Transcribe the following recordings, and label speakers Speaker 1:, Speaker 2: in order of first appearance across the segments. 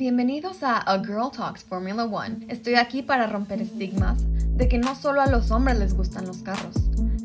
Speaker 1: Bienvenidos a A Girl Talks Formula One. Estoy aquí para romper estigmas de que no solo a los hombres les gustan los carros,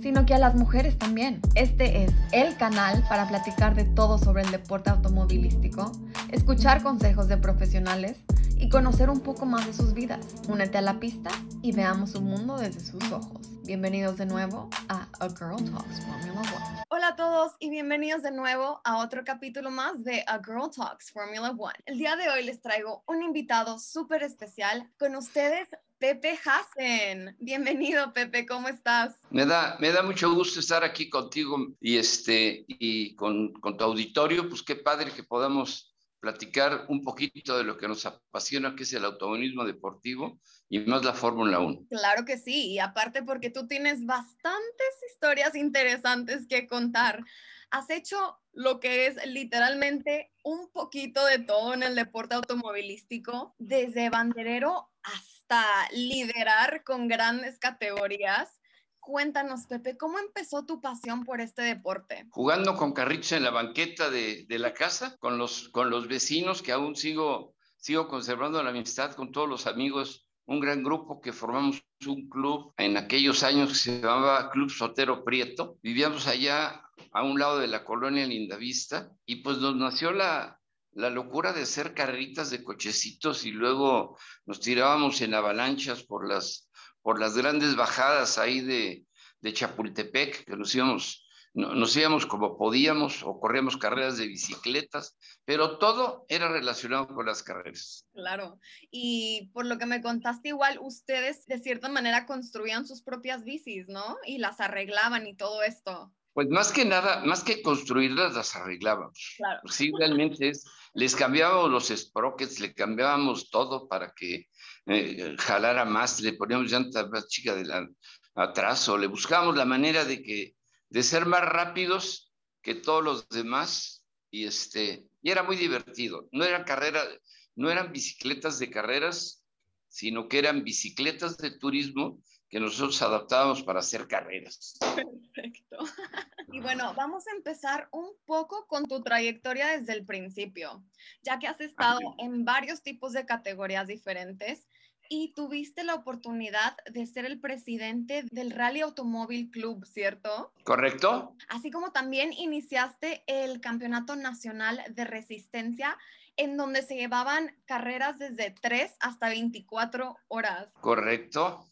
Speaker 1: sino que a las mujeres también. Este es el canal para platicar de todo sobre el deporte automovilístico, escuchar consejos de profesionales y conocer un poco más de sus vidas. Únete a la pista y veamos su mundo desde sus ojos. Bienvenidos de nuevo a A Girl Talks Formula One. Hola a todos y bienvenidos de nuevo a otro capítulo más de A Girl Talks Formula One. El día de hoy les traigo un invitado súper especial con ustedes. Pepe Hassen. Bienvenido, Pepe, ¿cómo estás?
Speaker 2: Me da, me da mucho gusto estar aquí contigo y, este, y con, con tu auditorio. Pues qué padre que podamos platicar un poquito de lo que nos apasiona, que es el automovilismo deportivo y más la Fórmula 1.
Speaker 1: Claro que sí, y aparte porque tú tienes bastantes historias interesantes que contar. Has hecho lo que es literalmente un poquito de todo en el deporte automovilístico, desde banderero hasta liderar con grandes categorías. Cuéntanos, Pepe, ¿cómo empezó tu pasión por este deporte?
Speaker 2: Jugando con carritos en la banqueta de, de, la casa, con los, con los vecinos, que aún sigo, sigo conservando la amistad con todos los amigos, un gran grupo que formamos un club en aquellos años que se llamaba Club Sotero Prieto. Vivíamos allá a un lado de la colonia Lindavista y pues nos nació la, la locura de hacer carreritas de cochecitos y luego nos tirábamos en avalanchas por las por las grandes bajadas ahí de, de Chapultepec, que nos íbamos, nos íbamos como podíamos o corríamos carreras de bicicletas, pero todo era relacionado con las carreras.
Speaker 1: Claro, y por lo que me contaste igual, ustedes de cierta manera construían sus propias bicis, ¿no? Y las arreglaban y todo esto.
Speaker 2: Pues más que nada, más que construirlas, las arreglábamos.
Speaker 1: Claro.
Speaker 2: Sí, realmente es, les cambiábamos los sprockets, le cambiábamos todo para que eh, jalara más, le poníamos llanta más chica de la, atrás o le buscábamos la manera de que de ser más rápidos que todos los demás y este y era muy divertido. No eran carreras, no eran bicicletas de carreras, sino que eran bicicletas de turismo que nosotros adaptábamos para hacer carreras.
Speaker 1: Perfecto. Y bueno, vamos a empezar un poco con tu trayectoria desde el principio, ya que has estado en varios tipos de categorías diferentes y tuviste la oportunidad de ser el presidente del Rally Automóvil Club, ¿cierto?
Speaker 2: Correcto.
Speaker 1: Así como también iniciaste el Campeonato Nacional de Resistencia, en donde se llevaban carreras desde 3 hasta 24 horas.
Speaker 2: Correcto.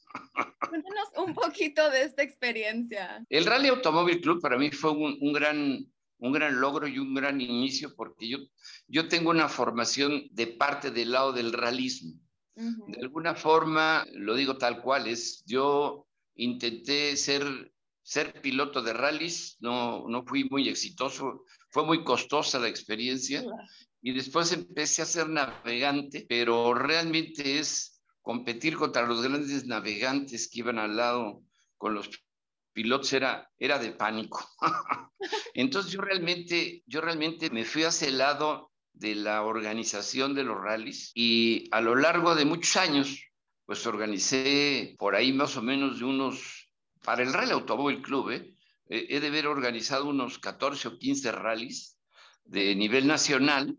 Speaker 1: Cuéntanos un poquito de esta experiencia.
Speaker 2: El Rally Automóvil Club para mí fue un, un gran un gran logro y un gran inicio porque yo, yo tengo una formación de parte del lado del realismo. De alguna forma, lo digo tal cual, es yo intenté ser, ser piloto de rallies, no, no fui muy exitoso, fue muy costosa la experiencia y después empecé a ser navegante, pero realmente es competir contra los grandes navegantes que iban al lado con los pilotos era, era de pánico. Entonces yo realmente, yo realmente me fui hacia el lado de la organización de los rallies y a lo largo de muchos años, pues organicé por ahí más o menos de unos, para el Rally Automóvil Club, ¿eh? he de haber organizado unos 14 o 15 rallies de nivel nacional.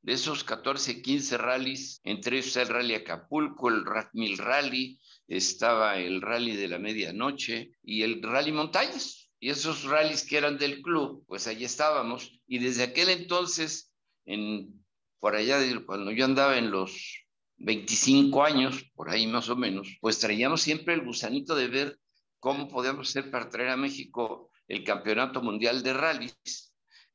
Speaker 2: De esos 14, 15 rallies, entre ellos el Rally Acapulco, el Mil Rally, estaba el Rally de la Medianoche y el Rally Montañas. Y esos rallies que eran del club, pues allí estábamos. Y desde aquel entonces en, por allá, cuando yo andaba en los 25 años, por ahí más o menos, pues traíamos siempre el gusanito de ver cómo podíamos hacer para traer a México el Campeonato Mundial de Rallys.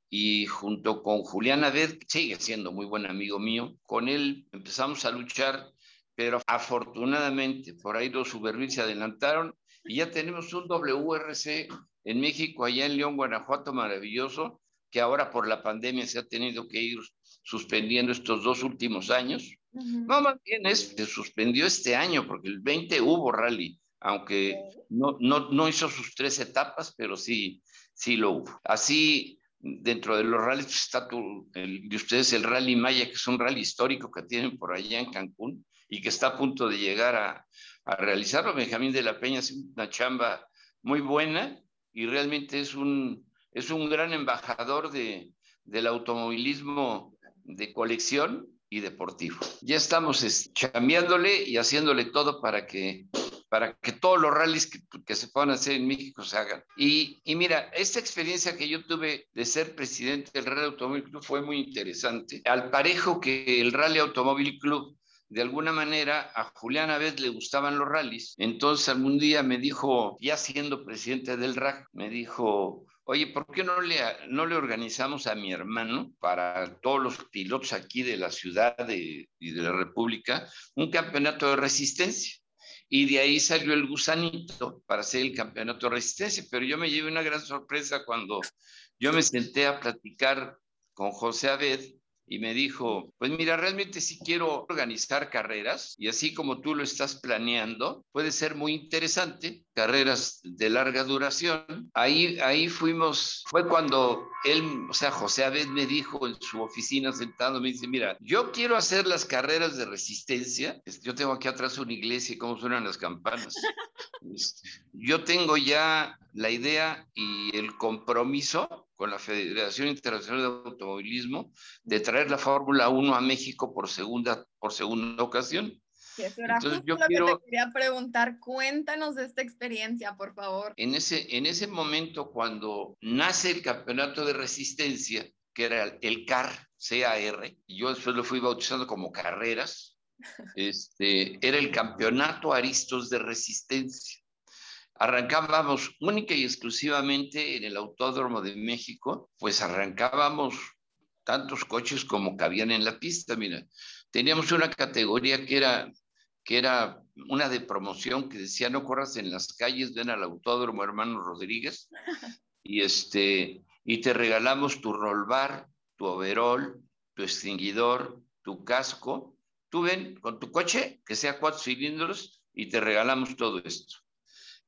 Speaker 2: Y junto con Julián Abed, sigue siendo muy buen amigo mío, con él empezamos a luchar, pero afortunadamente por ahí los Uberville se adelantaron y ya tenemos un WRC en México, allá en León, Guanajuato, maravilloso, que ahora por la pandemia se ha tenido que ir suspendiendo estos dos últimos años. No, más bien es, se suspendió este año, porque el 20 hubo rally, aunque no, no, no hizo sus tres etapas, pero sí, sí lo hubo. Así, dentro de los rallies pues, está tu, el, de ustedes el Rally Maya, que es un rally histórico que tienen por allá en Cancún y que está a punto de llegar a, a realizarlo. Benjamín de la Peña hace una chamba muy buena y realmente es un, es un gran embajador de, del automovilismo de colección y deportivo. Ya estamos chambeándole y haciéndole todo para que para que todos los rallies que, se puedan hacer en México se hagan. Y, y, mira, esta experiencia que yo tuve de ser presidente del Rally Automóvil Club fue muy interesante. Al parejo que el Rally Automóvil Club de alguna manera a Julián Abed le gustaban los rallies. Entonces algún día me dijo, ya siendo presidente del RAC, me dijo, oye, ¿por qué no le, no le organizamos a mi hermano para todos los pilotos aquí de la ciudad y de la República un campeonato de resistencia? Y de ahí salió el gusanito para hacer el campeonato de resistencia. Pero yo me llevé una gran sorpresa cuando yo me senté a platicar con José Abed y me dijo, pues mira, realmente si quiero organizar carreras y así como tú lo estás planeando, puede ser muy interesante, carreras de larga duración. Ahí, ahí fuimos, fue cuando él, o sea, José Abed me dijo en su oficina sentado, me dice, mira, yo quiero hacer las carreras de resistencia, yo tengo aquí atrás una iglesia y cómo suenan las campanas. Este, yo tengo ya la idea y el compromiso con la Federación Internacional de Automovilismo de traer la Fórmula 1 a México por segunda, por segunda ocasión.
Speaker 1: Entonces, yo quiero... te quería preguntar, cuéntanos de esta experiencia, por favor.
Speaker 2: En ese, en ese momento, cuando nace el campeonato de resistencia, que era el CAR, CAR, y yo después lo fui bautizando como carreras, este, era el campeonato Aristos de Resistencia. Arrancábamos única y exclusivamente en el Autódromo de México, pues arrancábamos tantos coches como cabían en la pista, mira. Teníamos una categoría que era, que era una de promoción que decía no corras en las calles, ven al Autódromo Hermano Rodríguez y, este, y te regalamos tu roll bar, tu overol, tu extinguidor, tu casco. Tú ven con tu coche, que sea cuatro cilindros, y te regalamos todo esto.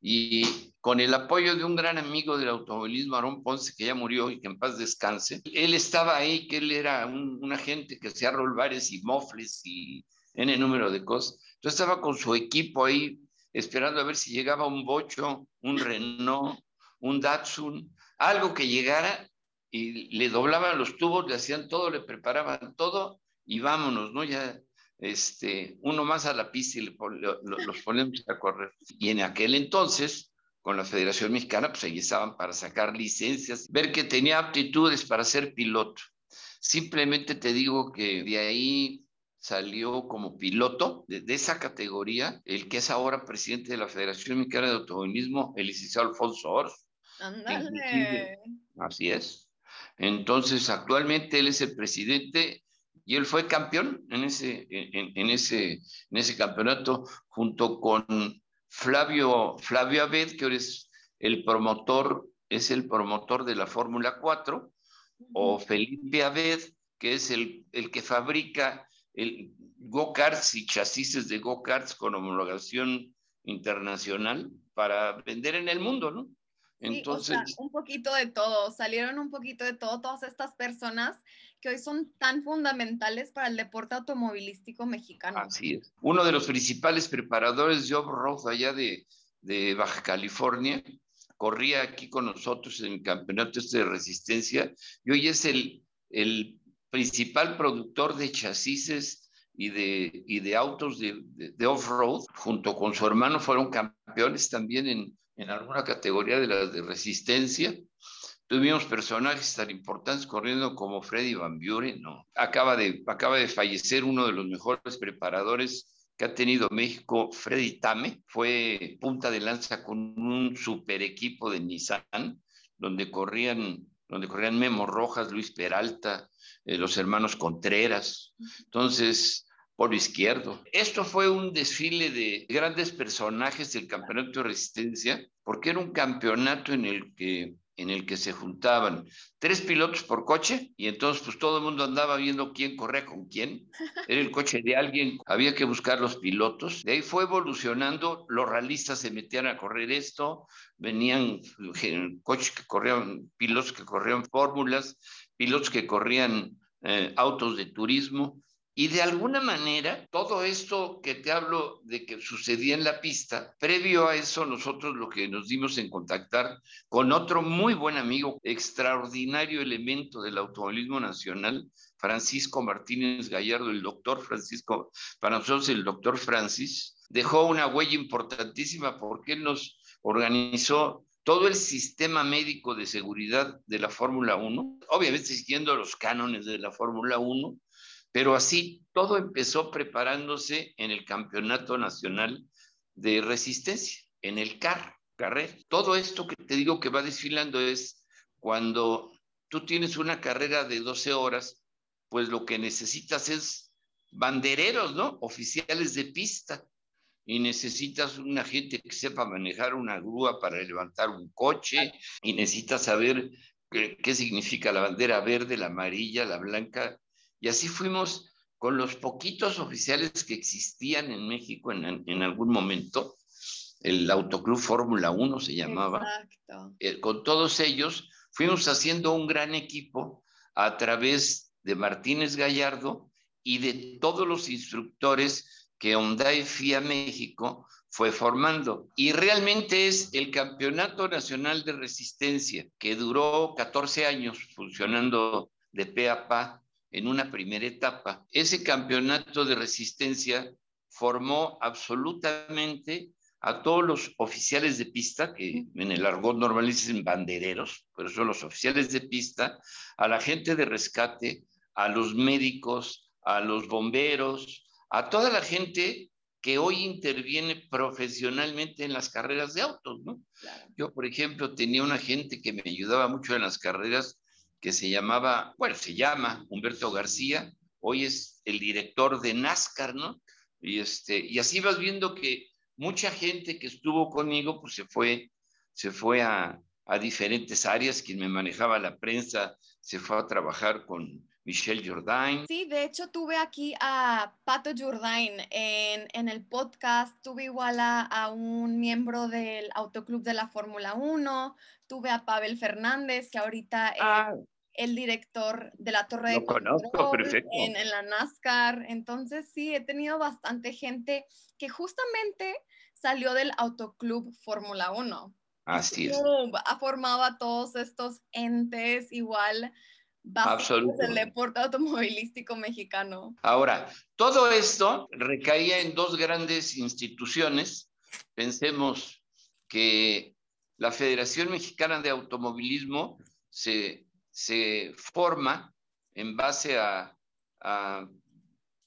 Speaker 2: Y con el apoyo de un gran amigo del automovilismo, Aarón Ponce, que ya murió y que en paz descanse, él estaba ahí, que él era un, agente que hacía rolbares y mofles y N número de cosas. Entonces estaba con su equipo ahí esperando a ver si llegaba un Bocho, un Renault, un Datsun, algo que llegara y le doblaban los tubos, le hacían todo, le preparaban todo y vámonos, ¿no? Ya este, uno más a la pista y los ponemos a correr. Y en aquel entonces, con la Federación Mexicana, pues ahí estaban para sacar licencias, ver que tenía aptitudes para ser piloto. Simplemente te digo que de ahí salió como piloto de, esa categoría el que es ahora presidente de la Federación Mexicana de Automovilismo, el licenciado Alfonso Ors. Así es. Entonces, actualmente él es el presidente y él fue campeón en ese, en, ese, en ese campeonato junto con Flavio, Flavio Abed, que ahora es el promotor, es el promotor de la Fórmula 4, o Felipe Abed, que es el, el que fabrica el go-karts y chasis de go-karts con homologación internacional para vender en el mundo, ¿no?
Speaker 1: Entonces, un poquito de todo, salieron un poquito de todo, todas estas personas que hoy son tan fundamentales para el deporte automovilístico mexicano.
Speaker 2: Así es. Uno de los principales preparadores, Job Roth, allá de, de Baja California, corría aquí con nosotros en el campeonato este de resistencia y hoy es el, el principal productor de chasis y de, y de autos de, de off-road. Junto con su hermano fueron campeones también en, en alguna categoría de las de resistencia. Tuvimos personajes tan importantes corriendo como Freddy Van Buren, ¿no? Acaba de, acaba de fallecer uno de los mejores preparadores que ha tenido México, Freddy Tame, fue punta de lanza con un super equipo de Nissan, donde corrían, donde corrían Memo Rojas, Luis Peralta, eh, los hermanos Contreras. Entonces, por izquierdo. Esto fue un desfile de grandes personajes del campeonato de resistencia, porque era un campeonato en el que en el que se juntaban tres pilotos por coche y entonces pues todo el mundo andaba viendo quién corría con quién. Era el coche de alguien, había que buscar los pilotos. De ahí fue evolucionando, los realistas se metían a correr esto, venían coches que corrían, pilotos que corrían fórmulas, pilotos que corrían eh, autos de turismo Y de alguna manera, todo esto que te hablo de que sucedía en la pista, previo a eso, nosotros lo que nos dimos en contactar con otro muy buen amigo, extraordinario elemento del automovilismo nacional, Francisco Martínez Gallardo, el doctor Francisco, para nosotros el doctor Francis, dejó una huella importantísima porque él nos organizó todo el sistema médico de seguridad de la Fórmula 1, obviamente siguiendo los cánones de la Fórmula 1, pero así todo empezó preparándose en el Campeonato Nacional de Resistencia, en el CAR, carrera. Todo esto que te digo que va desfilando es cuando tú tienes una carrera de 12 horas, pues lo que necesitas es bandereros, ¿no? Oficiales de pista. Y necesitas una gente que sepa manejar una grúa para levantar un coche, y necesitas saber qué, qué significa la bandera verde, la amarilla, la blanca, y así fuimos con los poquitos oficiales que existían en México en, algún momento, el Autoclub Fórmula 1 se llamaba. Exacto. Eh, con todos ellos fuimos haciendo un gran equipo a través de Martínez Gallardo y de todos los instructores que Hyundai FIA México fue formando. Y realmente es el Campeonato Nacional de Resistencia, que duró 14 años funcionando de pe a pa en una primera etapa. Ese campeonato de resistencia formó absolutamente a todos los oficiales de pista, que en el argot normal dicen bandereros, pero son los oficiales de pista, a la gente de rescate, a los médicos, a los bomberos, a toda la gente que hoy interviene profesionalmente en las carreras de autos, ¿no? Yo, por ejemplo, tenía una gente que me ayudaba mucho en las carreras que se llamaba, bueno, se llama Humberto García, hoy es el director de NASCAR, ¿no? Y, este, y así vas viendo que mucha gente que estuvo conmigo, pues se fue, se fue a, a diferentes áreas, quien me manejaba la prensa se fue a trabajar con Michelle Jourdain.
Speaker 1: Sí, de hecho tuve aquí a Pato Jourdain en, en el podcast, tuve igual a, a, un miembro del Autoclub de la Fórmula 1, tuve a Pavel Fernández, que ahorita ah el director de la Torre de
Speaker 2: Control
Speaker 1: en, la NASCAR. Entonces sí, he tenido bastante gente que justamente salió del Autoclub Fórmula 1.
Speaker 2: Así es.
Speaker 1: Ha formado a todos estos entes igual básicos del deporte automovilístico mexicano.
Speaker 2: Ahora, todo esto recaía en dos grandes instituciones. Pensemos que la Federación Mexicana de Automovilismo se se forma en base a,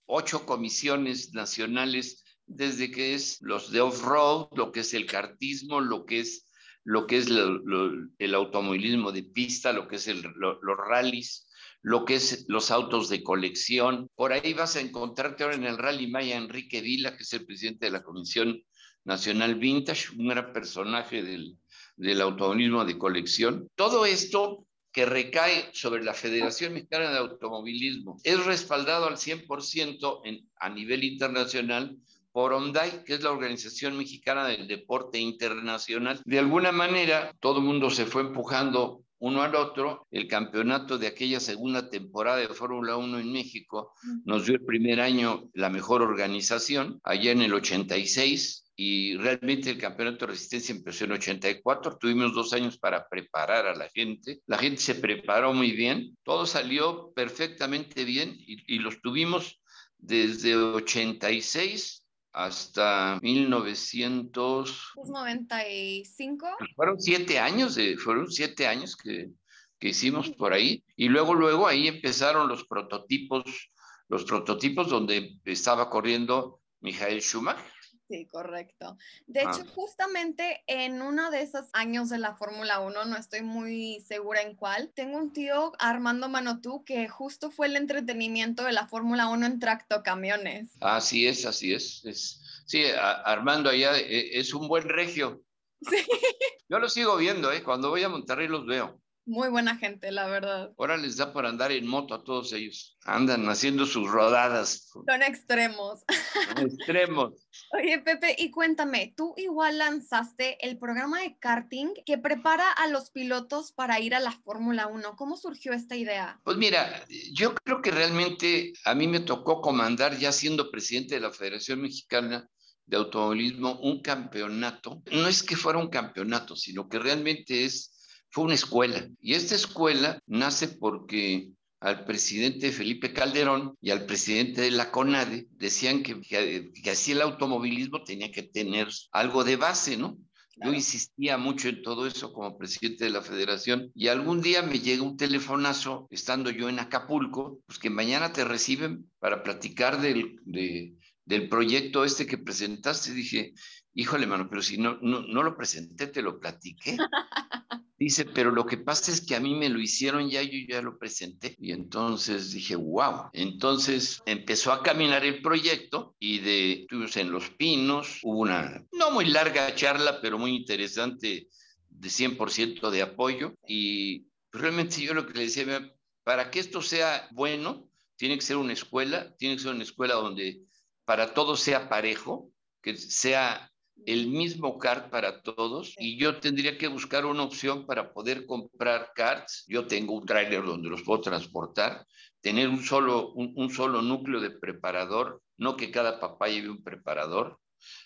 Speaker 2: ocho comisiones nacionales, desde que es los de off-road, lo que es el cartismo, lo que es, lo que es el automovilismo de pista, lo que es los rallies, lo que es los autos de colección. Por ahí vas a encontrarte ahora en el Rally Maya Enrique Vila, que es el presidente de la Comisión Nacional Vintage, un gran personaje del, del automovilismo de colección. Todo esto que recae sobre la Federación Mexicana de Automovilismo es respaldado al 100% en, a nivel internacional por ONDAI, que es la Organización Mexicana del Deporte Internacional. De alguna manera, todo el mundo se fue empujando uno al otro. El campeonato de aquella segunda temporada de Fórmula 1 en México nos dio el primer año la mejor organización, allá en el 86 y realmente el campeonato de resistencia empezó en 84, tuvimos dos años para preparar a la gente, la gente se preparó muy bien, todo salió perfectamente bien y, y los tuvimos desde 86 hasta 1995. Pues fueron siete años, de, fueron siete años que, que hicimos por ahí. Y luego, luego ahí empezaron los prototipos, los prototipos donde estaba corriendo Michael Schumacher
Speaker 1: Sí, correcto. De hecho, ah. justamente en uno de esos años de la Fórmula 1, no estoy muy segura en cuál, tengo un tío, Armando Manotú, que justo fue el entretenimiento de la Fórmula 1 en tractocamiones.
Speaker 2: Así es, así es. es sí, Armando allá eh, es un buen regio. Sí. Yo lo sigo viendo, ¿eh? Cuando voy a Monterrey los veo.
Speaker 1: Muy buena gente, la verdad.
Speaker 2: Ahora les da por andar en moto a todos ellos. Andan haciendo sus rodadas.
Speaker 1: Son extremos.
Speaker 2: Son extremos.
Speaker 1: Oye, Pepe, y cuéntame, tú igual lanzaste el programa de karting que prepara a los pilotos para ir a la Fórmula 1. ¿Cómo surgió esta idea?
Speaker 2: Pues mira, yo creo que realmente a mí me tocó comandar, ya siendo presidente de la Federación Mexicana de Automovilismo, un campeonato. No es que fuera un campeonato, sino que realmente es fue una escuela. Y esta escuela nace porque al presidente Felipe Calderón y al presidente de la CONADE decían que, que, así el automovilismo tenía que tener algo de base, ¿no? Yo insistía mucho en todo eso como presidente de la federación y algún día me llega un telefonazo, estando yo en Acapulco, pues que mañana te reciben para platicar del, del proyecto este que presentaste. Dije, híjole, mano, pero si no, no, no lo presenté, te lo platiqué. Dice, pero lo que pasa es que a mí me lo hicieron ya, yo ya lo presenté. Y entonces dije, wow. Entonces empezó a caminar el proyecto y de, estuvimos en Los Pinos, hubo una, no muy larga charla, pero muy interesante de 100% de apoyo. Y realmente yo lo que le decía, para que esto sea bueno, tiene que ser una escuela, tiene que ser una escuela donde para todos sea parejo, que sea el mismo cart para todos y yo tendría que buscar una opción para poder comprar carts. Yo tengo un tráiler donde los puedo transportar, tener un solo, un, solo núcleo de preparador, no que cada papá lleve un preparador.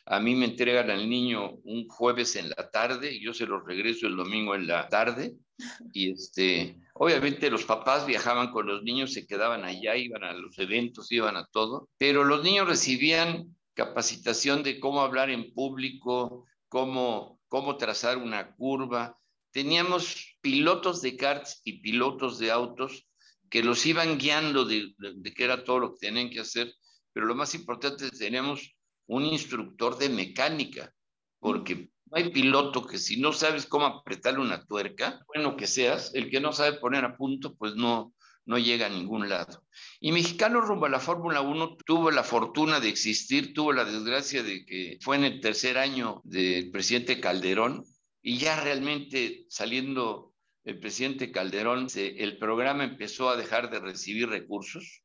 Speaker 2: A mí me entregan al niño un jueves en la tarde y yo se lo regreso el domingo en la tarde. Y este, obviamente los papás viajaban con los niños, se quedaban allá, iban a los eventos, iban a todo, pero los niños recibían capacitación de cómo hablar en público, cómo, cómo trazar una curva. Teníamos pilotos de karts y pilotos de autos que los iban guiando de, de, qué era todo lo que tenían que hacer, pero lo más importante es que teníamos un instructor de mecánica, porque no hay piloto que si no sabes cómo apretarle una tuerca, bueno que seas, el que no sabe poner a punto, pues no, no llega a ningún lado. Y Mexicano rumbo a la Fórmula 1 tuvo la fortuna de existir, tuvo la desgracia de que fue en el tercer año del presidente Calderón y ya realmente saliendo el presidente Calderón, el programa empezó a dejar de recibir recursos.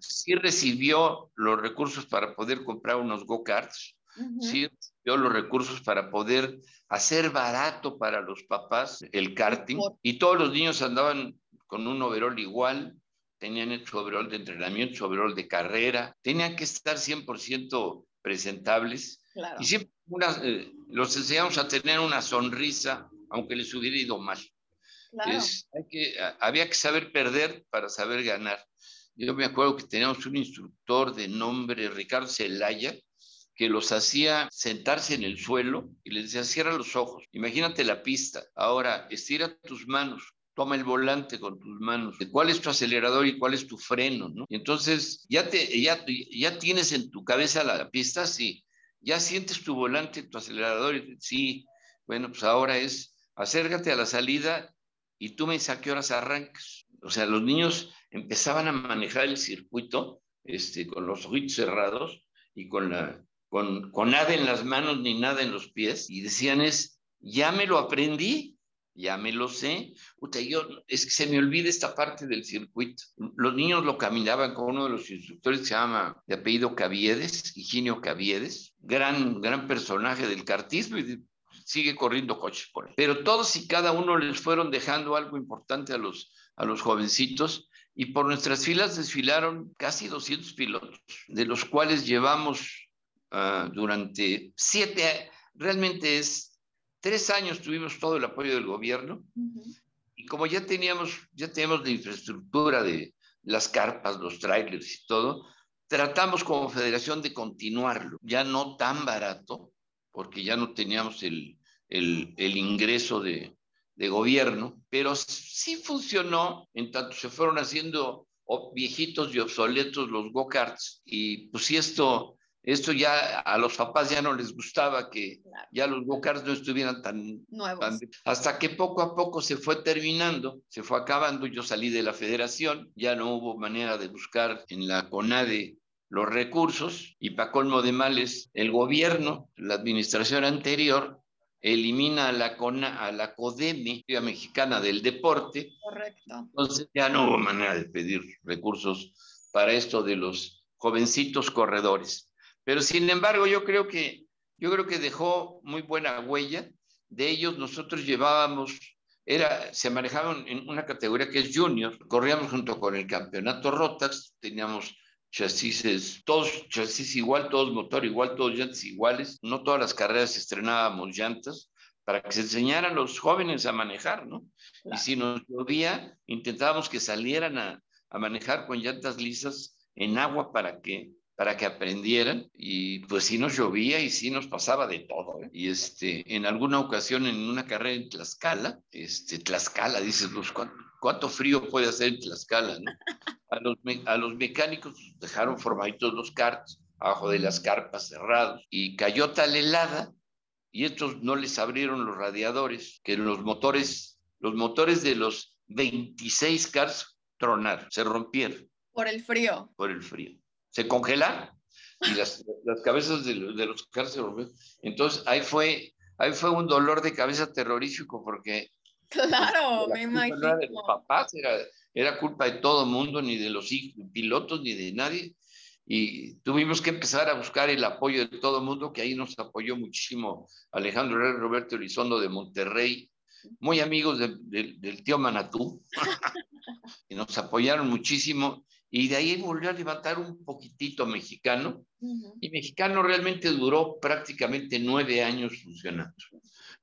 Speaker 2: Sí recibió los recursos para poder comprar unos go-karts, sí recibió los recursos para poder hacer barato para los papás el karting y todos los niños andaban con un overall igual, tenían su overall de entrenamiento, overall de carrera, tenían que estar 100% presentables. Y siempre eh, los enseñamos a tener una sonrisa, aunque les hubiera ido mal. había que saber perder para saber ganar. Yo me acuerdo que teníamos un instructor de nombre Ricardo Celaya, que los hacía sentarse en el suelo y les decía, cierra los ojos, imagínate la pista, ahora estira tus manos, toma el volante con tus manos, cuál es tu acelerador y cuál es tu freno, ¿no? Entonces ya, te, ya, ya tienes en tu cabeza la pista, sí, ya sientes tu volante, tu acelerador, sí, bueno, pues ahora es acércate a la salida y tú me dices a qué horas arrancas. O sea, los niños empezaban a manejar el circuito este, con los ojitos cerrados y con, la, con, con nada en las manos ni nada en los pies y decían es, ya me lo aprendí, ya me lo sé. yo, es que se me olvida esta parte del circuito. Los niños lo caminaban con uno de los instructores que se llama de apellido Caviedes, Higinio Caviedes, gran, gran personaje del cartismo y sigue corriendo coches por él. Pero todos y cada uno les fueron dejando algo importante a los, a los jovencitos y por nuestras filas desfilaron casi 200 pilotos, de los cuales llevamos uh, durante siete, realmente es Tres años tuvimos todo el apoyo del gobierno y como ya teníamos, ya teníamos la infraestructura de las carpas, los trailers y todo, tratamos como federación de continuarlo, ya no tan barato, porque ya no teníamos el, el, el ingreso de, de gobierno, pero sí funcionó, en tanto se fueron haciendo viejitos y obsoletos los go-karts, y pues si esto esto ya a los papás ya no les gustaba que ya los go no estuvieran tan nuevos. hasta que poco a poco se fue terminando, se fue acabando. Yo salí de la federación, ya no hubo manera de buscar en la CONADE los recursos y para colmo de males, el gobierno, la administración anterior, elimina a la, CONA, a la CODEME, la Mexicana del Deporte.
Speaker 1: Correcto.
Speaker 2: Entonces ya no hubo manera de pedir recursos para esto de los jovencitos corredores. Pero sin embargo, yo creo que, yo creo que dejó muy buena huella. De ellos nosotros llevábamos, era, se manejaban en una categoría que es junior, corríamos junto con el campeonato Rotax, teníamos chasis, todos chasis igual, todos motor igual, todos llantas iguales. No todas las carreras estrenábamos llantas para que se enseñaran los jóvenes a manejar, ¿no? Y si nos llovía, intentábamos que salieran a, a, manejar con llantas lisas en agua para que para que aprendieran y pues sí nos llovía y sí nos pasaba de todo. ¿eh? Y este, en alguna ocasión en una carrera en Tlaxcala, este, Tlaxcala, dices, pues, ¿cuánto, cuánto frío puede hacer en Tlaxcala, ¿no? A los, a los mecánicos dejaron formaditos los karts abajo de las carpas cerrados y cayó tal helada y estos no les abrieron los radiadores que los motores, los motores de los 26 karts tronaron, se rompieron.
Speaker 1: Por el frío.
Speaker 2: Por el frío. Se congelaron y las, las cabezas de los, de los se rompieron. Entonces ahí fue, ahí fue un dolor de cabeza terrorífico porque
Speaker 1: Claro, me imagino.
Speaker 2: No era de los papás, era, era culpa de todo el mundo, ni de los pilotos, ni de nadie. Y tuvimos que empezar a buscar el apoyo de todo el mundo, que ahí nos apoyó muchísimo Alejandro Herrera, Roberto Elizondo de Monterrey, muy amigos de, de, del tío Manatú, y nos apoyaron muchísimo. Y de ahí volvió a levantar un poquitito mexicano. Uh -huh. Y mexicano realmente duró prácticamente nueve años funcionando.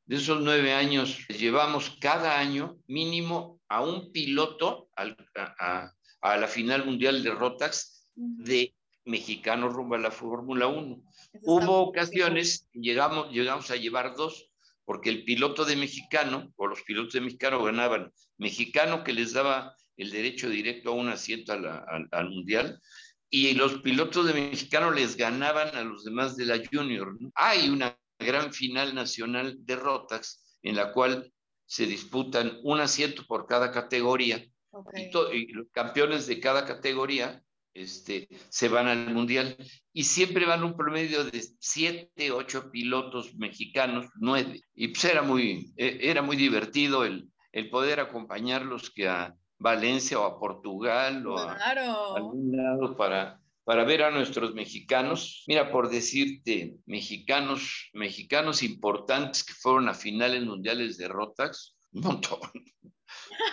Speaker 2: De esos nueve años, llevamos cada año mínimo a un piloto al, a, a, la final mundial de Rotax de mexicano rumbo a la Fórmula 1. Hubo ocasiones, llegamos, llegamos a llevar dos, porque el piloto de mexicano, o los pilotos de mexicano ganaban mexicano que les daba el derecho directo a un asiento a la, al, al mundial, y los pilotos de mexicano les ganaban a los demás de la junior. Hay una gran final nacional de Rotax, en la cual se disputan un asiento por cada categoría okay. y, y, los campeones de cada categoría este, se van al mundial y siempre van un promedio de siete, ocho pilotos mexicanos, nueve. Y pues era muy, e, era muy divertido el, el poder acompañarlos que a Valencia o a Portugal o
Speaker 1: claro.
Speaker 2: a algún lado para, para ver a nuestros mexicanos. Mira, por decirte, mexicanos, mexicanos importantes que fueron a finales mundiales de Rotax, un montón.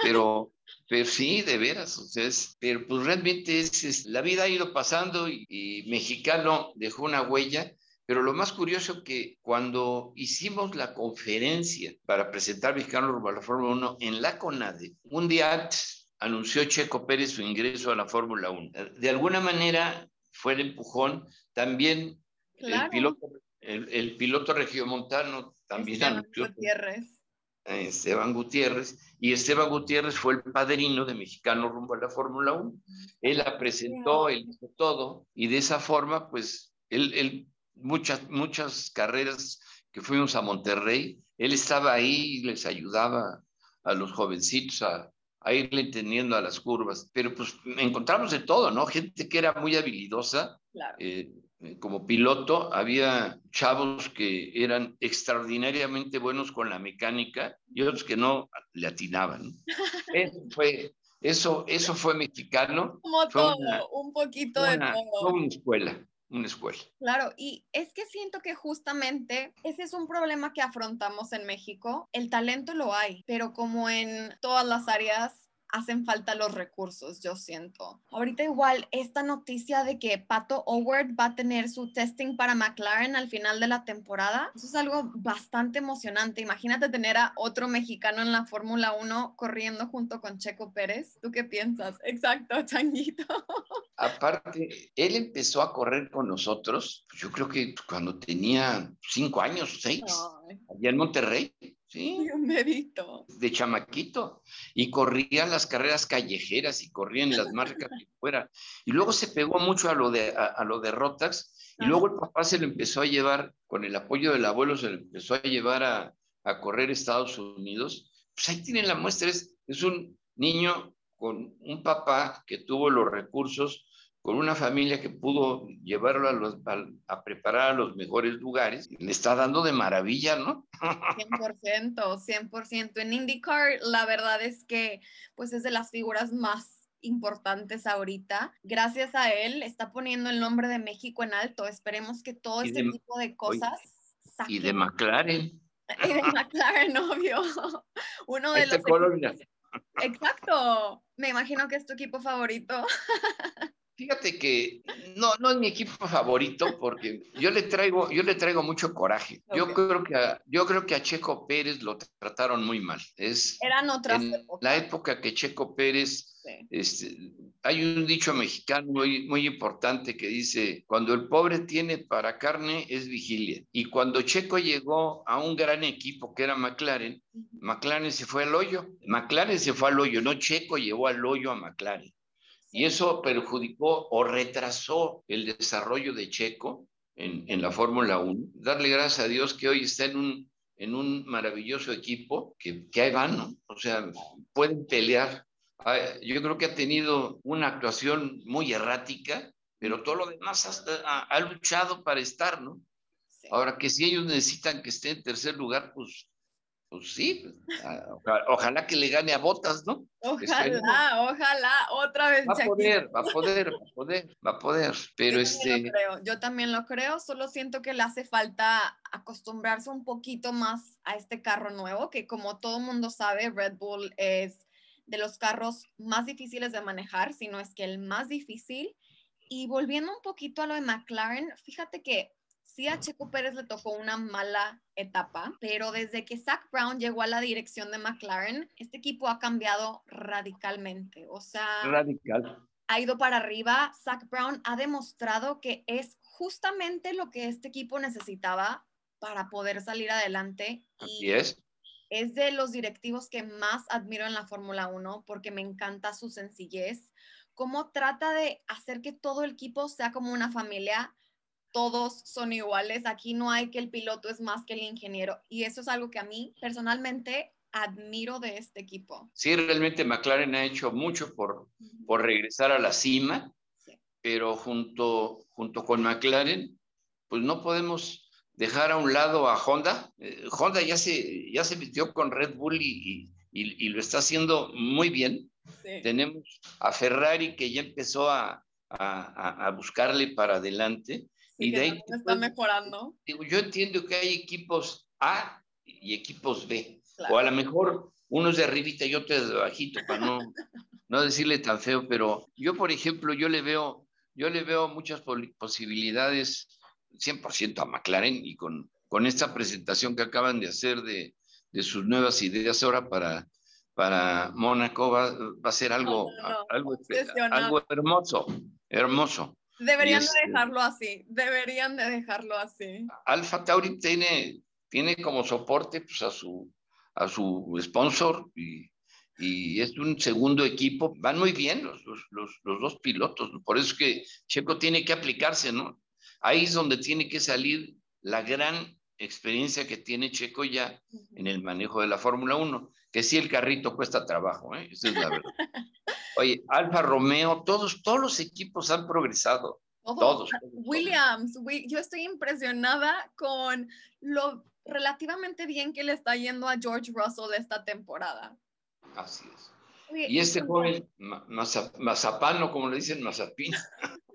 Speaker 2: Pero, pero sí, de veras, o sea, es, pero pues realmente es, es, la vida ha ido pasando y, y, mexicano dejó una huella. Pero lo más curioso que cuando hicimos la conferencia para presentar Mexicano rumbo a la Fórmula 1 en la CONADE, un día antes anunció Checo Pérez su ingreso a la Fórmula 1. De alguna manera fue el empujón. También claro. el, piloto, el, el, piloto regiomontano también
Speaker 1: Esteban
Speaker 2: anunció.
Speaker 1: Gutiérrez.
Speaker 2: Esteban Gutiérrez, y Esteban Gutiérrez fue el padrino de Mexicano rumbo a la Fórmula 1. Él la presentó, él hizo todo, y de esa forma, pues, él, él muchas, muchas carreras que fuimos a Monterrey, él estaba ahí y les ayudaba a los jovencitos a, a irle entendiendo a las curvas. Pero pues encontramos de todo, ¿no? Gente que era muy habilidosa.
Speaker 1: Claro.
Speaker 2: Eh, como piloto, había chavos que eran extraordinariamente buenos con la mecánica y otros que no le atinaban. eso, fue, eso, eso fue mexicano.
Speaker 1: Como
Speaker 2: fue
Speaker 1: todo, una, un poquito
Speaker 2: una,
Speaker 1: de todo.
Speaker 2: Fue una escuela una escuela.
Speaker 1: Claro, y es que siento que justamente ese es un problema que afrontamos en México. El talento lo hay, pero como en todas las áreas hacen falta los recursos, yo siento. Ahorita igual, esta noticia de que Pato Howard va a tener su testing para McLaren al final de la temporada, eso es algo bastante emocionante. Imagínate tener a otro mexicano en la Fórmula 1 corriendo junto con Checo Pérez. ¿Tú qué piensas? Exacto, Changuito.
Speaker 2: Aparte, él empezó a correr con nosotros, yo creo que cuando tenía cinco años, seis, Ay. allá en Monterrey. Sí. De chamaquito. Y corría las carreras callejeras y corría en las marcas que fuera. Y luego se pegó mucho a lo de, a, a lo de Rotax. Y luego el papá se lo empezó a llevar, con el apoyo del abuelo, se lo empezó a llevar a, a correr Estados Unidos. Pues ahí tienen la muestra. Es, es un niño con un papá que tuvo los recursos con una familia que pudo llevarlo a, a, preparar a los mejores lugares, le está dando de maravilla, ¿no?
Speaker 1: 100%, 100%. En IndyCar, la verdad es que pues es de las figuras más importantes ahorita. Gracias a él está poniendo el nombre de México en alto. Esperemos que todo este tipo de cosas...
Speaker 2: Y de McLaren.
Speaker 1: Y de McLaren, obvio. Uno de los... Exacto. Me imagino que es tu equipo favorito.
Speaker 2: Fíjate que no, no es mi equipo favorito porque yo le traigo, yo le traigo mucho coraje. Yo creo que a, yo creo que a Checo Pérez lo trataron muy mal. Es
Speaker 1: Eran otras
Speaker 2: en La época que Checo Pérez, este, hay un dicho mexicano muy, muy importante que dice, cuando el pobre tiene para carne es vigilia. Y cuando Checo llegó a un gran equipo que era McLaren, McLaren se fue al hoyo. McLaren se fue al hoyo, no Checo llevó al hoyo a McLaren. Y eso perjudicó o retrasó el desarrollo de Checo en, en la Fórmula 1. Darle gracias a Dios que hoy está en un, en un maravilloso equipo, que, que ahí van, ¿no? O sea, pueden pelear. Ah, yo creo que ha tenido una actuación muy errática, pero todo lo demás ha, ha, luchado para estar, ¿no? Ahora que si ellos necesitan que esté en tercer lugar, pues pues sí, ah, ojalá, que le gane a Botas, ¿no?
Speaker 1: Ojalá, ojalá, otra vez.
Speaker 2: Va a poder, va a poder, va a poder, va a poder, pero
Speaker 1: yo
Speaker 2: este...
Speaker 1: También creo, yo también lo creo, solo siento que le hace falta acostumbrarse un poquito más a este carro nuevo, que como todo mundo sabe, Red Bull es de los carros más difíciles de manejar, si no es que el más difícil. Y volviendo un poquito a lo de McLaren, fíjate que sí a Checo Pérez le tocó una mala etapa, pero desde que Zach Brown llegó a la dirección de McLaren, este equipo ha cambiado radicalmente. O sea,
Speaker 2: radical.
Speaker 1: Ha ido para arriba. Zach Brown ha demostrado que es justamente lo que este equipo necesitaba para poder salir adelante.
Speaker 2: Y es.
Speaker 1: Es de los directivos que más admiro en la Fórmula 1 porque me encanta su sencillez, cómo trata de hacer que todo el equipo sea como una familia todos son iguales, aquí no hay que el piloto es más que el ingeniero y eso es algo que a mí personalmente admiro de este equipo.
Speaker 2: Sí, realmente McLaren ha hecho mucho por, por regresar a la cima, pero junto, junto con McLaren, pues no podemos dejar a un lado a Honda. Eh, Honda ya se, ya se metió con Red Bull y, y, y lo está haciendo muy bien. Tenemos a Ferrari que ya empezó a, a, a buscarle para adelante
Speaker 1: y de ahí está mejorando.
Speaker 2: yo entiendo que hay equipos A y equipos B. O a lo mejor unos de arribita y otros de bajito, para no, no decirle tan feo, pero yo, por ejemplo, yo le veo, yo le veo muchas posibilidades 100% a McLaren y con, con esta presentación que acaban de hacer de, de sus nuevas ideas ahora para, para Mónaco va, va, a ser algo, algo, algo hermoso, hermoso.
Speaker 1: Deberían de este dejarlo así, deberían de dejarlo así.
Speaker 2: Alfa Tauri tiene, tiene como soporte pues, a, su, a su sponsor y, y es un segundo equipo. Van muy bien los, los, los, dos pilotos, por eso es que Checo tiene que aplicarse, ¿no? Ahí es donde tiene que salir la gran experiencia que tiene Checo ya en el manejo de la Fórmula 1, que sí el carrito cuesta trabajo, ¿eh? Esa es la verdad. Oye, Alfa Romeo, todos, todos los equipos han progresado. todos,
Speaker 1: Williams, yo estoy impresionada con lo relativamente bien que le está yendo a George Russell esta temporada.
Speaker 2: Así es. y este joven, Mazapano, como le dicen, Mazapín.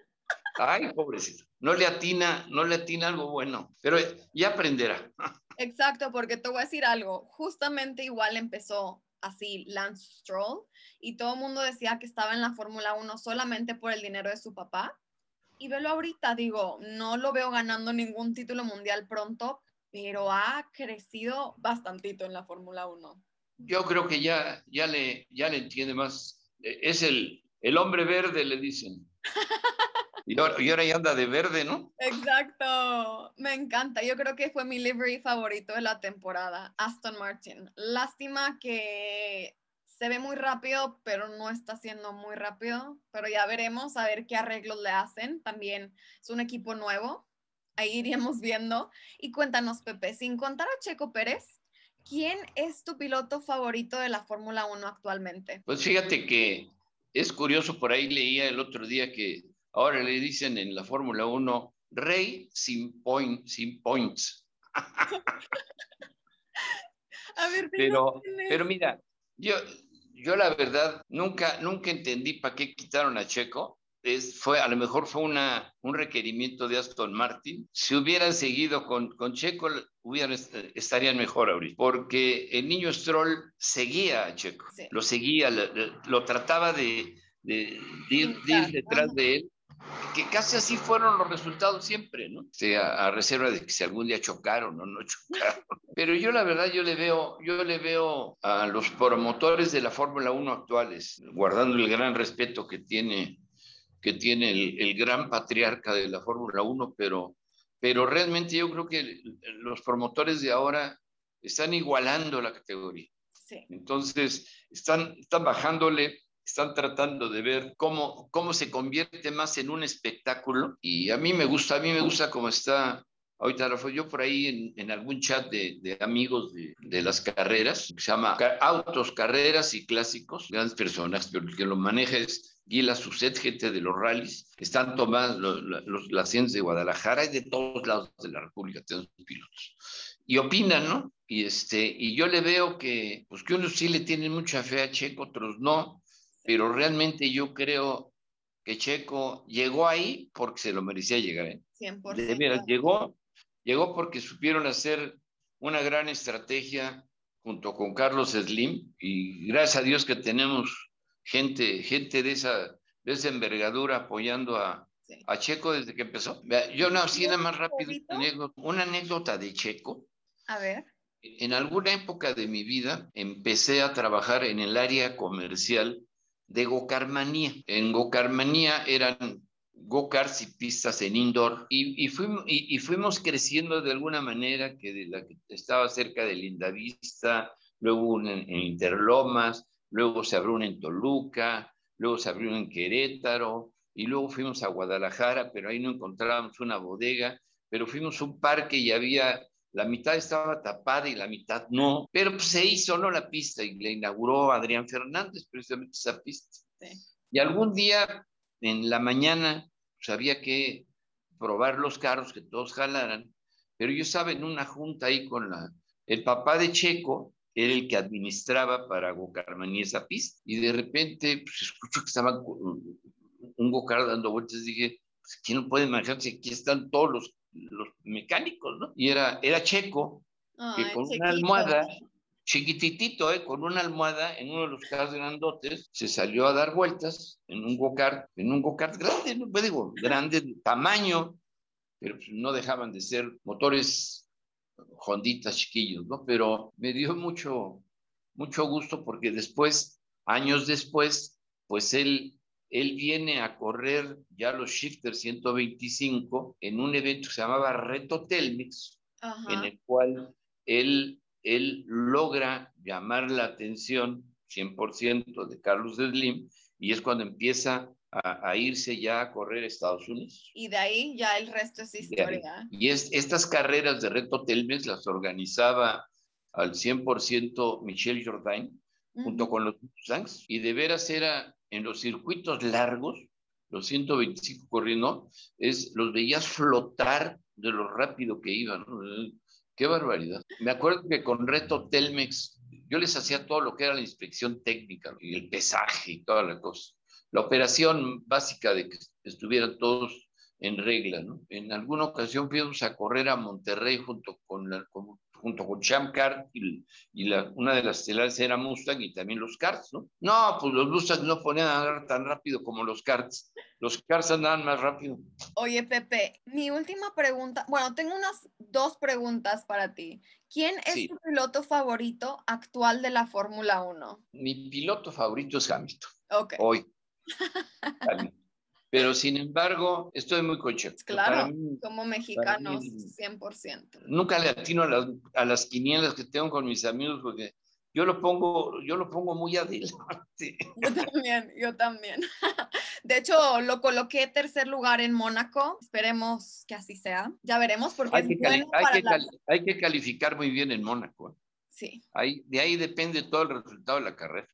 Speaker 2: Ay, pobrecito. No le atina, no le atina algo bueno, pero ya aprenderá.
Speaker 1: Exacto, porque te voy a decir algo. Justamente igual empezó así Lance Stroll y todo el mundo decía que estaba en la Fórmula 1 solamente por el dinero de su papá. Y velo ahorita, digo, no lo veo ganando ningún título mundial pronto, pero ha crecido bastantito en la Fórmula 1.
Speaker 2: Yo creo que ya, ya, le, ya le entiende más. E, es el, el hombre verde, le dicen. Y ahora, y ahora, ya anda de verde, ¿no?
Speaker 1: Exacto, me encanta. Yo creo que fue mi livery favorito de la temporada, Aston Martin. Lástima que se ve muy rápido, pero no está siendo muy rápido. Pero ya veremos a ver qué arreglos le hacen. También es un equipo nuevo. Ahí iríamos viendo. Y cuéntanos, Pepe, sin contar a Checo Pérez, ¿quién es tu piloto favorito de la Fórmula 1 actualmente?
Speaker 2: Pues fíjate que es curioso, por ahí leía el otro día que ahora le dicen en la Fórmula 1, rey sin, point, sin points.
Speaker 1: A ver,
Speaker 2: pero, pero mira, yo, yo la verdad nunca, nunca entendí para qué quitaron a Checo. Es, fue, a lo mejor fue una, un requerimiento de Aston Martin. Si hubieran seguido con, con Checo, hubieran, estarían mejor ahorita. Porque el niño Stroll seguía a Checo, lo seguía, lo, trataba de, de, ir, detrás de él que casi así fueron los resultados siempre, ¿no? O sea, a reserva de que si algún día chocaron o no chocaron. Pero yo la verdad, yo le veo, yo le veo a los promotores de la Fórmula 1 actuales, guardando el gran respeto que tiene, que tiene el, gran patriarca de la Fórmula 1, pero, pero realmente yo creo que los promotores de ahora están igualando la categoría. Sí. Entonces, están, están bajándole están tratando de ver cómo, cómo se convierte más en un espectáculo y a mí me gusta, a mí me gusta cómo está Ahorita fue yo por ahí en, en algún chat de, de amigos de, de, las carreras, que se llama Autos, Carreras y Clásicos, grandes personas, pero el que lo maneja es Guila Suset, gente de los rallies, están tomando los, las ciencias de Guadalajara y de todos lados de la República, tenemos pilotos. Y opinan, ¿no? Y, este, y yo le veo que, pues que unos sí le tienen mucha fe a Checo, otros no, pero realmente yo creo que Checo llegó ahí porque se lo merecía llegar. ¿eh? 100%. llegó, llegó porque supieron hacer una gran estrategia junto con Carlos Slim y gracias a Dios que tenemos gente, gente de esa, de esa envergadura apoyando a, a Checo desde que empezó. Yo no, así nada más rápido, una anécdota de Checo.
Speaker 1: A ver.
Speaker 2: En alguna época de mi vida empecé a trabajar en el área comercial de Gocarmanía. En Gocarmanía eran go-karts y pistas en indoor y, fuimos, y, fuimos creciendo de alguna manera que, de la que estaba cerca de Lindavista, luego una en, Interlomas, luego se abrió una en Toluca, luego se abrió una en Querétaro y luego fuimos a Guadalajara, pero ahí no encontrábamos una bodega, pero fuimos a un parque y había la mitad estaba tapada y la mitad no, pero pues, se hizo, ¿no? La pista y la inauguró Adrián Fernández, precisamente esa pista. Y algún día en la mañana pues, había que probar los carros, que todos jalaran, pero yo estaba en una junta ahí con la, el papá de Checo, era el que administraba para Gocarmaní esa pista, y de repente pues, escucho que estaba un Gocar dando vueltas, dije, pues, ¿quién no puede manejar si aquí están todos los los mecánicos, ¿no? Y era, era Checo, que con una almohada, chiquititito, ¿eh? con una almohada en uno de los carros grandotes, se salió a dar vueltas en un go-kart, en un go-kart grande, ¿no? Pues digo, grande de tamaño, pero pues no dejaban de ser motores honditas chiquillos, ¿no? Pero me dio mucho, mucho gusto porque después, años después, pues él él viene a correr ya los Shifter 125 en un evento que se llamaba Reto Telmix, en el cual él, él logra llamar la atención 100% de Carlos Slim y es cuando empieza a, irse ya a correr a Estados Unidos.
Speaker 1: Y de ahí ya el resto es historia.
Speaker 2: Y es, estas carreras de Reto Telmex las organizaba al 100% Michelle Jordain junto con los Mustangs y de veras era en los circuitos largos, los 125 corriendo, es, los veías flotar de lo rápido que iban. Qué barbaridad. Me acuerdo que con Reto Telmex, yo les hacía todo lo que era la inspección técnica y el pesaje y toda la cosa. La operación básica de que estuvieran todos en regla. ¿no? En alguna ocasión fuimos a correr a Monterrey junto con, la, con junto con Champ Car y, la, una de las estelares era Mustang y también los karts, ¿no? No, pues los Mustangs no ponían a andar tan rápido como los karts. Los karts andaban más rápido.
Speaker 1: Oye, Pepe, mi última pregunta, bueno, tengo unas dos preguntas para ti. ¿Quién es tu piloto favorito actual de la Fórmula 1?
Speaker 2: Mi piloto favorito es Hamilton.
Speaker 1: Ok.
Speaker 2: Hoy. Pero sin embargo, estoy muy coche.
Speaker 1: Claro, como mexicanos, 100%.
Speaker 2: Nunca le atino a las, a las quinielas que tengo con mis amigos porque yo lo pongo, yo lo pongo muy adelante.
Speaker 1: Yo también, yo también. De hecho, lo coloqué tercer lugar en Mónaco. Esperemos que así sea. Ya veremos porque
Speaker 2: hay, que, hay, que hay que, calificar muy bien en Mónaco.
Speaker 1: Sí.
Speaker 2: Ahí, de ahí depende todo el resultado de la carrera.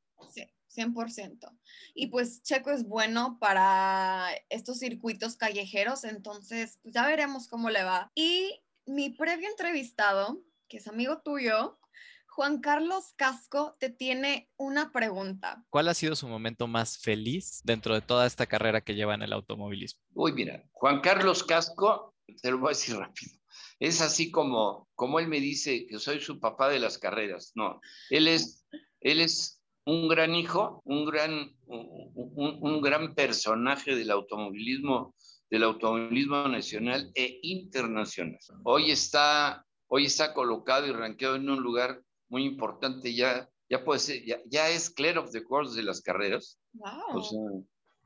Speaker 1: Sí. 100%. Y pues Checo es bueno para estos circuitos callejeros, entonces pues ya veremos cómo le va. Y mi previo entrevistado, que es amigo tuyo, Juan Carlos Casco te tiene una pregunta.
Speaker 3: ¿Cuál ha sido su momento más feliz dentro de toda esta carrera que lleva en el automovilismo?
Speaker 2: Uy, mira, Juan Carlos Casco, te lo voy a decir rápido. Es así como, como él me dice que soy su papá de las carreras. No, él es, él es un gran hijo, un gran, un, un gran personaje del automovilismo, del automovilismo nacional e internacional. Hoy está, hoy está colocado y rankeado en un lugar muy importante, ya, ya puede ser, ya, ya es clear of the course de las carreras.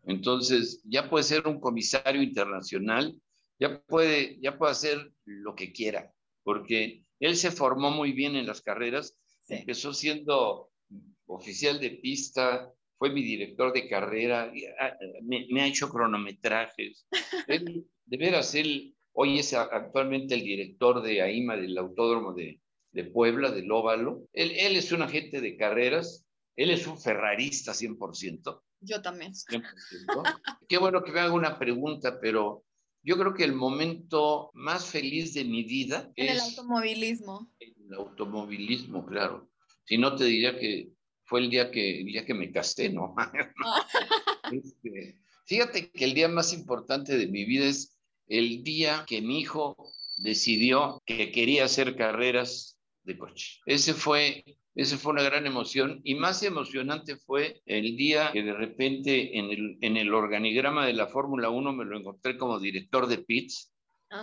Speaker 2: entonces, ya puede ser un comisario internacional, ya puede, ya puede hacer lo que quiera, porque él se formó muy bien en las carreras, empezó siendo oficial de pista, fue mi director de carrera, ah, me, me ha hecho cronometrajes. de veras, él hoy es actualmente el director de AIMA del Autódromo de, de Puebla, del Óvalo. Él, él es un agente de carreras, él es un ferrarista 100%.
Speaker 1: Yo también. 100%.
Speaker 2: Qué bueno que me haga una pregunta, pero yo creo que el momento más feliz de mi vida
Speaker 1: en el automovilismo.
Speaker 2: El automovilismo, claro. Si no te diría que fue el día que, el día que me casé, ¿no? Este, fíjate que el día más importante de mi vida es el día que mi hijo decidió que quería hacer carreras de coche. Ese fue, ese fue una gran emoción y más emocionante fue el día que de repente en el, en el organigrama de la Fórmula 1 me lo encontré como director de pits.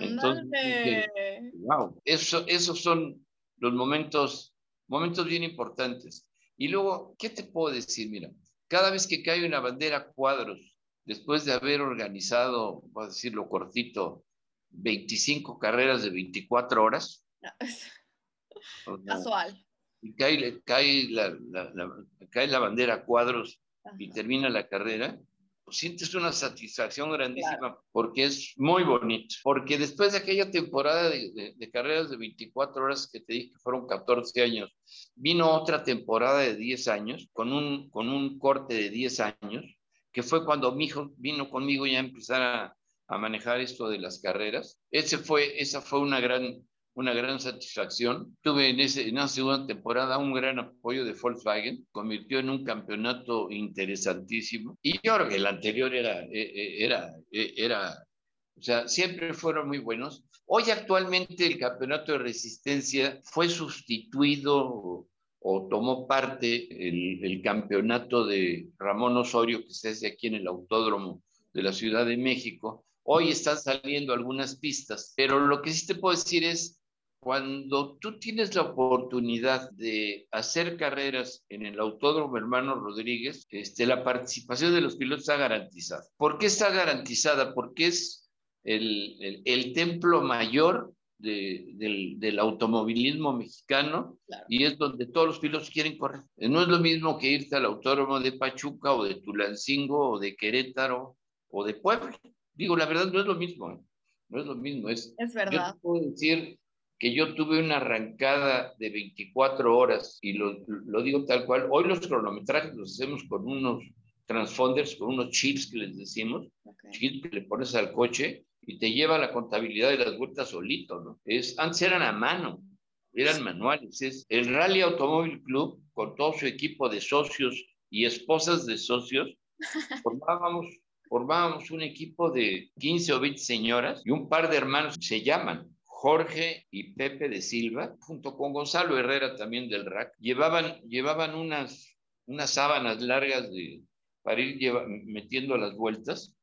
Speaker 2: Entonces, wow, eso, esos son los momentos, momentos bien importantes. Y luego, ¿qué te puedo decir? Mira, cada vez que cae una bandera cuadros, después de haber organizado, voy a decirlo cortito, 25 carreras de 24 horas,
Speaker 1: Casual.
Speaker 2: Y cae, cae, la, cae la bandera cuadros y termina la carrera, sientes una satisfacción grandísima porque es muy bonito. Porque después de aquella temporada de, de, carreras de 24 horas que te dije que fueron 14 años, vino otra temporada de 10 años con un, con un corte de 10 años, que fue cuando mi hijo vino conmigo ya a empezar a, a manejar esto de las carreras. Ese fue, esa fue una gran una gran satisfacción. Tuve en, ese, en esa segunda temporada un gran apoyo de Volkswagen, convirtió en un campeonato interesantísimo. Y yo creo que el anterior era, e, e, era, e, era, o sea, siempre fueron muy buenos. Hoy actualmente el campeonato de resistencia fue sustituido o, tomó parte el, el, campeonato de Ramón Osorio, que se hace aquí en el Autódromo de la Ciudad de México. Hoy están saliendo algunas pistas, pero lo que sí te puedo decir es cuando tú tienes la oportunidad de hacer carreras en el Autódromo Hermano Rodríguez, este, la participación de los pilotos está garantizada. ¿Por qué está garantizada? Porque es el, el, templo mayor de, del, del, automovilismo mexicano y es donde todos los pilotos quieren correr. No es lo mismo que irte al Autódromo de Pachuca o de Tulancingo o de Querétaro o de Puebla. Digo, la verdad no es lo mismo. ¿eh? No es lo mismo. Es,
Speaker 1: es verdad.
Speaker 2: Yo puedo decir que yo tuve una arrancada de 24 horas y lo, lo, digo tal cual. Hoy los cronometrajes los hacemos con unos transponders, con unos chips que les decimos, chips que le pones al coche y te lleva la contabilidad de las vueltas solito, ¿no? Es, antes eran a mano, eran manuales. Es el Rally Automóvil Club, con todo su equipo de socios y esposas de socios, formábamos, formábamos un equipo de 15 o 20 señoras y un par de hermanos se llaman Jorge y Pepe de Silva, junto con Gonzalo Herrera también del RAC, llevaban, llevaban unas, unas sábanas largas de, para ir metiendo las vueltas,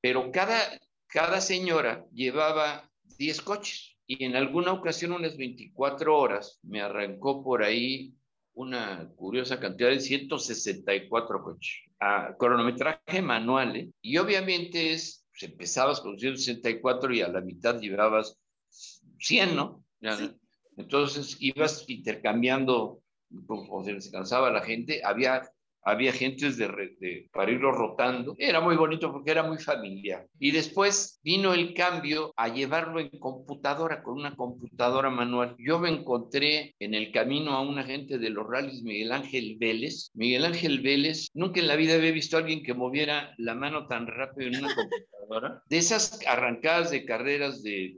Speaker 2: pero cada, cada señora llevaba 10 coches y en alguna ocasión, unas 24 horas, me arrancó por ahí una curiosa cantidad de 164 coches, a cronometraje manual, ¿eh? y obviamente es, pues empezabas con 164 y a la mitad llevabas 100, ¿no? Entonces ibas intercambiando, pues, o se cansaba la gente, había, había gentes de, de, para irlo rotando. Era muy bonito porque era muy familiar. Y después vino el cambio a llevarlo en computadora, con una computadora manual. Yo me encontré en el camino a un agente de los rallies, Miguel Ángel Vélez. Miguel Ángel Vélez, nunca en la vida había visto a alguien que moviera la mano tan rápido en una computadora. De esas arrancadas de carreras de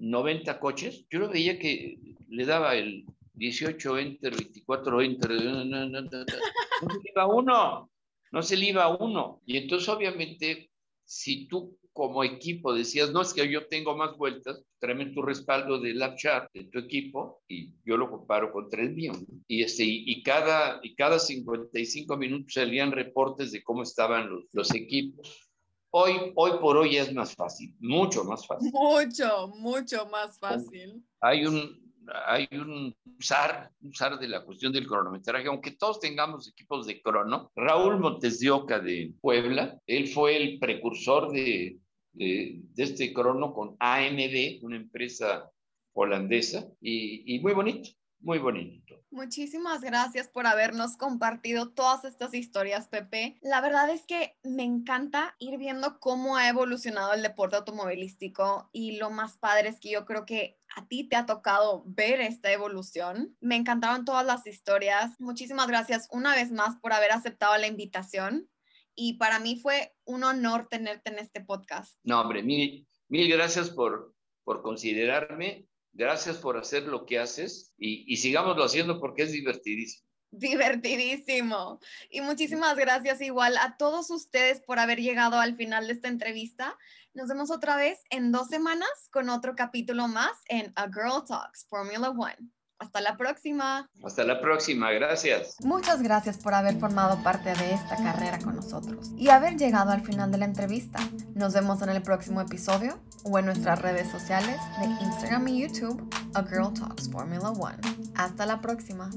Speaker 2: 90 coches, yo lo veía que le daba el 18 enter, 24 enter, no, se le iba uno, no se le iba uno. Y entonces obviamente, si tú como equipo decías, no es que yo tengo más vueltas, tráeme tu respaldo del lap chart de tu equipo y yo lo comparo contra el mío. Y, este, y, cada, y cada 55 minutos salían reportes de cómo estaban los equipos. Hoy, hoy por hoy es más fácil, mucho más fácil.
Speaker 1: Mucho, mucho más fácil.
Speaker 2: Hay un, hay un zar, un de la cuestión del cronometraje, aunque todos tengamos equipos de crono. Raúl Montes de Oca de Puebla, él fue el precursor de, de, este crono con AMD, una empresa holandesa, y, y muy bonito, muy bonito.
Speaker 1: Muchísimas gracias por habernos compartido todas estas historias, Pepe. La verdad es que me encanta ir viendo cómo ha evolucionado el deporte automovilístico y lo más padre es que yo creo que a ti te ha tocado ver esta evolución. Me encantaron todas las historias. Muchísimas gracias una vez más por haber aceptado la invitación y para mí fue un honor tenerte en este podcast.
Speaker 2: No, hombre, mil, mil gracias por, por considerarme Gracias por hacer lo que haces y, sigámoslo haciendo porque es divertidísimo.
Speaker 1: Divertidísimo. Y muchísimas gracias igual a todos ustedes por haber llegado al final de esta entrevista. Nos vemos otra vez en dos semanas con otro capítulo más en A Girl Talks Formula One. Hasta la próxima.
Speaker 2: Hasta la próxima, gracias.
Speaker 1: Muchas gracias por haber formado parte de esta carrera con nosotros y haber llegado al final de la entrevista. Nos vemos en el próximo episodio o en nuestras redes sociales de Instagram y YouTube, A Girl Talks Formula One. Hasta la próxima.